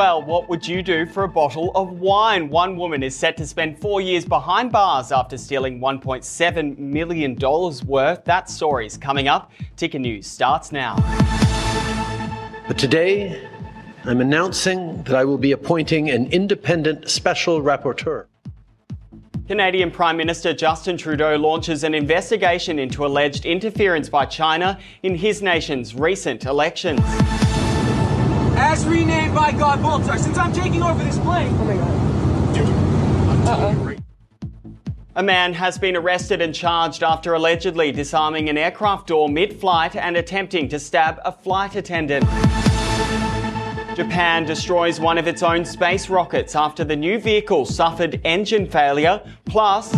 Well, what would you do for a bottle of wine? One woman is set to spend four years behind bars after stealing $1.7 million worth. That story's coming up. Ticker News starts now. But today, I'm announcing that I will be appointing an independent special rapporteur. Canadian Prime Minister Justin Trudeau launches an investigation into alleged interference by China in his nation's recent elections. As renamed by God Baltar, since I'm taking over this plane. Oh my god. A man has been arrested and charged after allegedly disarming an aircraft door mid flight and attempting to stab a flight attendant. Japan destroys one of its own space rockets after the new vehicle suffered engine failure. Plus,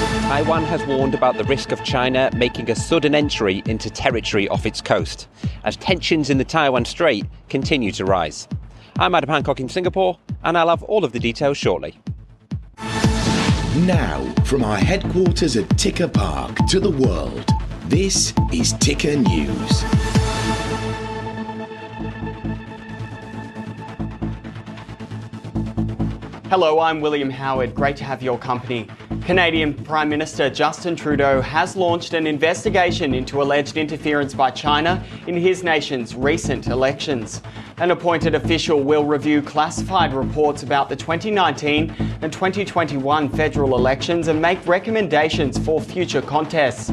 Taiwan has warned about the risk of China making a sudden entry into territory off its coast as tensions in the Taiwan Strait continue to rise. I'm Adam Hancock in Singapore, and I'll have all of the details shortly. Now, from our headquarters at Ticker Park to the world, this is Ticker News. Hello, I'm William Howard. Great to have your company. Canadian Prime Minister Justin Trudeau has launched an investigation into alleged interference by China in his nation's recent elections. An appointed official will review classified reports about the 2019 and 2021 federal elections and make recommendations for future contests.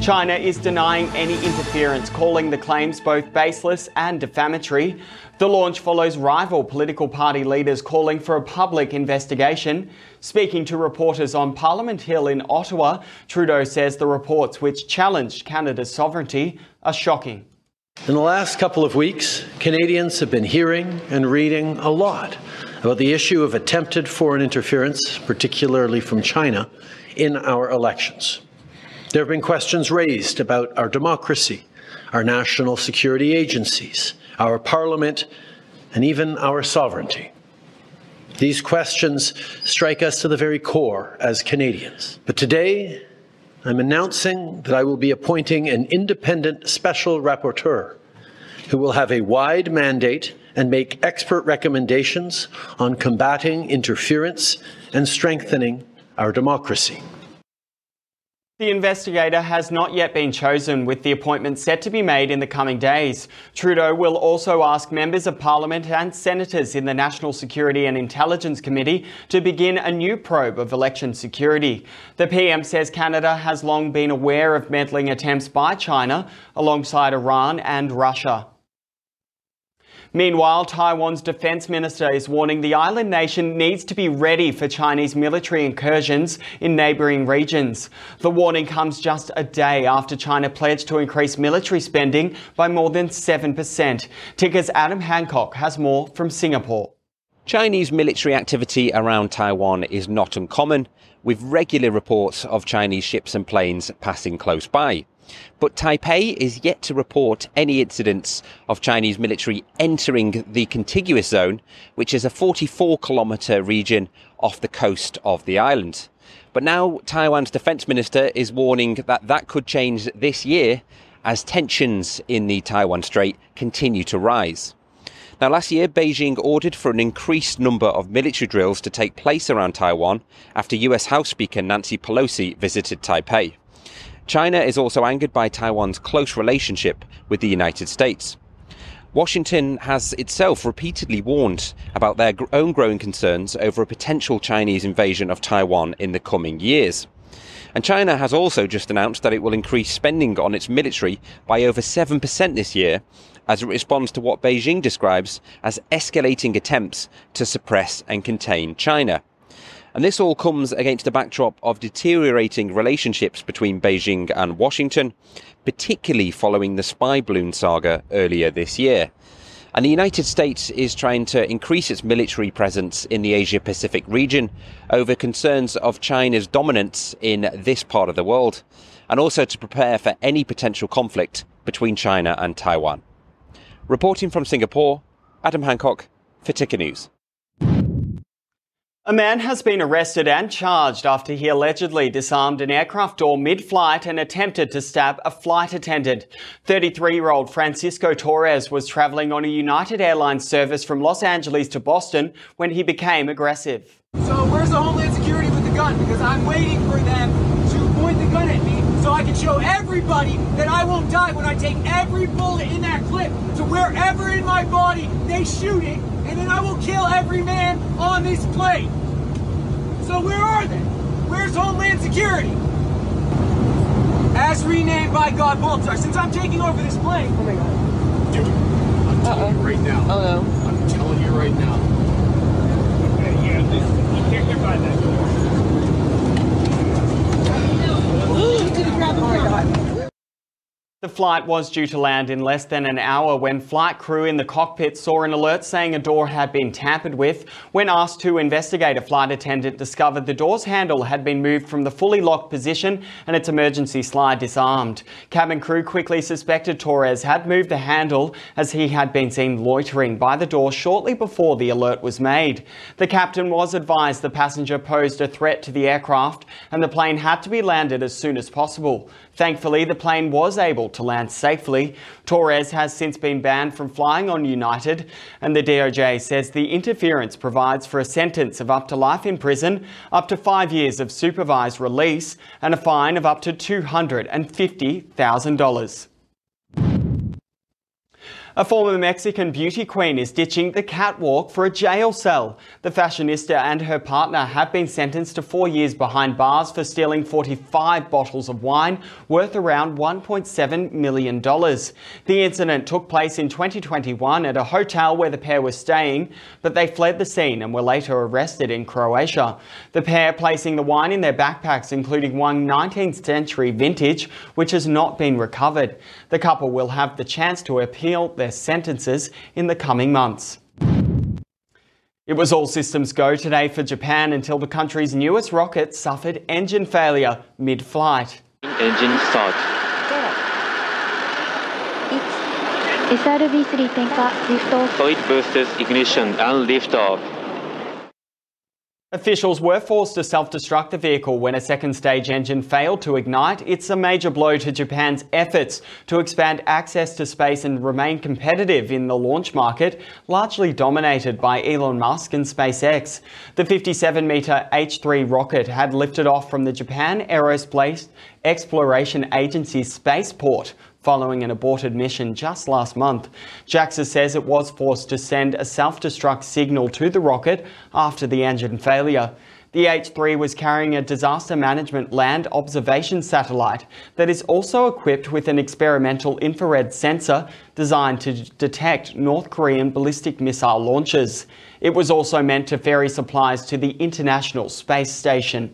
China is denying any interference, calling the claims both baseless and defamatory. The launch follows rival political party leaders calling for a public investigation. Speaking to reporters on Parliament Hill in Ottawa, Trudeau says the reports which challenged Canada's sovereignty are shocking. In the last couple of weeks, Canadians have been hearing and reading a lot about the issue of attempted foreign interference, particularly from China, in our elections. There have been questions raised about our democracy, our national security agencies, our parliament, and even our sovereignty. These questions strike us to the very core as Canadians. But today, I'm announcing that I will be appointing an independent special rapporteur who will have a wide mandate and make expert recommendations on combating interference and strengthening our democracy. The investigator has not yet been chosen, with the appointment set to be made in the coming days. Trudeau will also ask members of parliament and senators in the National Security and Intelligence Committee to begin a new probe of election security. The PM says Canada has long been aware of meddling attempts by China alongside Iran and Russia. Meanwhile, Taiwan's defense minister is warning the island nation needs to be ready for Chinese military incursions in neighbouring regions. The warning comes just a day after China pledged to increase military spending by more than 7%. Ticker's Adam Hancock has more from Singapore. Chinese military activity around Taiwan is not uncommon, with regular reports of Chinese ships and planes passing close by. But Taipei is yet to report any incidents of Chinese military entering the contiguous zone, which is a 44 kilometre region off the coast of the island. But now Taiwan's defense minister is warning that that could change this year as tensions in the Taiwan Strait continue to rise. Now, last year, Beijing ordered for an increased number of military drills to take place around Taiwan after US House Speaker Nancy Pelosi visited Taipei. China is also angered by Taiwan's close relationship with the United States. Washington has itself repeatedly warned about their own growing concerns over a potential Chinese invasion of Taiwan in the coming years. And China has also just announced that it will increase spending on its military by over 7% this year as it responds to what Beijing describes as escalating attempts to suppress and contain China. And this all comes against a backdrop of deteriorating relationships between Beijing and Washington, particularly following the spy balloon saga earlier this year. And the United States is trying to increase its military presence in the Asia Pacific region over concerns of China's dominance in this part of the world, and also to prepare for any potential conflict between China and Taiwan. Reporting from Singapore, Adam Hancock for Ticker News. A man has been arrested and charged after he allegedly disarmed an aircraft door mid flight and attempted to stab a flight attendant. 33 year old Francisco Torres was travelling on a United Airlines service from Los Angeles to Boston when he became aggressive. So, where's the Homeland Security with the gun? Because I'm waiting for them to point the gun at me so show everybody that I won't die when I take every bullet in that clip to wherever in my body they shoot it, and then I will kill every man on this plane. So where are they? Where's Homeland Security? As renamed by God Baltar, since I'm taking over this plane. Oh my god. Dude, I'm telling you right now. Oh no. I'm telling you right now. Okay, yeah, this, you can't get by that door. The flight was due to land in less than an hour when flight crew in the cockpit saw an alert saying a door had been tampered with. When asked to investigate, a flight attendant discovered the door's handle had been moved from the fully locked position and its emergency slide disarmed. Cabin crew quickly suspected Torres had moved the handle as he had been seen loitering by the door shortly before the alert was made. The captain was advised the passenger posed a threat to the aircraft and the plane had to be landed as soon as possible. Thankfully, the plane was able to land safely. Torres has since been banned from flying on United, and the DOJ says the interference provides for a sentence of up to life in prison, up to five years of supervised release, and a fine of up to $250,000. A former Mexican beauty queen is ditching the catwalk for a jail cell. The fashionista and her partner have been sentenced to four years behind bars for stealing 45 bottles of wine worth around $1.7 million. The incident took place in 2021 at a hotel where the pair were staying, but they fled the scene and were later arrested in Croatia. The pair placing the wine in their backpacks, including one 19th century vintage, which has not been recovered. The couple will have the chance to appeal their sentences in the coming months. It was all systems go today for Japan until the country's newest rocket suffered engine failure mid flight. Engine start. 1 SRB3 点火リフトオフ Solid boosters ignition and lift off. Officials were forced to self destruct the vehicle when a second stage engine failed to ignite. It's a major blow to Japan's efforts to expand access to space and remain competitive in the launch market, largely dominated by Elon Musk and SpaceX. The 57 metre H 3 rocket had lifted off from the Japan Aerospace Exploration Agency's spaceport following an aborted mission just last month. JAXA says it was forced to send a self destruct signal to the rocket after the engine failure. The H 3 was carrying a disaster management land observation satellite that is also equipped with an experimental infrared sensor designed to detect North Korean ballistic missile launches. It was also meant to ferry supplies to the International Space Station.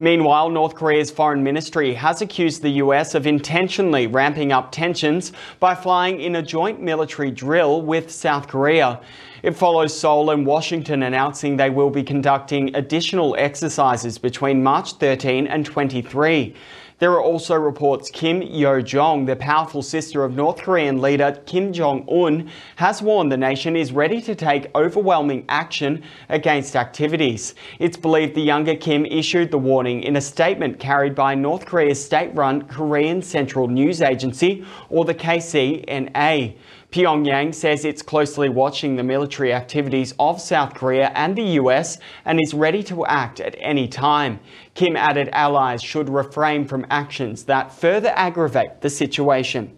Meanwhile, North Korea's foreign ministry has accused the US of intentionally ramping up tensions by flying in a joint military drill with South Korea. It follows Seoul and Washington announcing they will be conducting additional exercises between March 13 and 23. There are also reports Kim Yo Jong, the powerful sister of North Korean leader Kim Jong un, has warned the nation is ready to take overwhelming action against activities. It's believed the younger Kim issued the warning in a statement carried by North Korea's state run Korean Central News Agency, or the KCNA. Pyongyang says it's closely watching the military activities of South Korea and the US and is ready to act at any time. Kim added allies should refrain from actions that further aggravate the situation.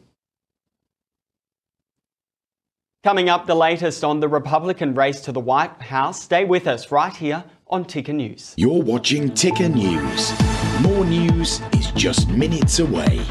Coming up, the latest on the Republican race to the White House. Stay with us right here on Ticker News. You're watching Ticker News. More news is just minutes away.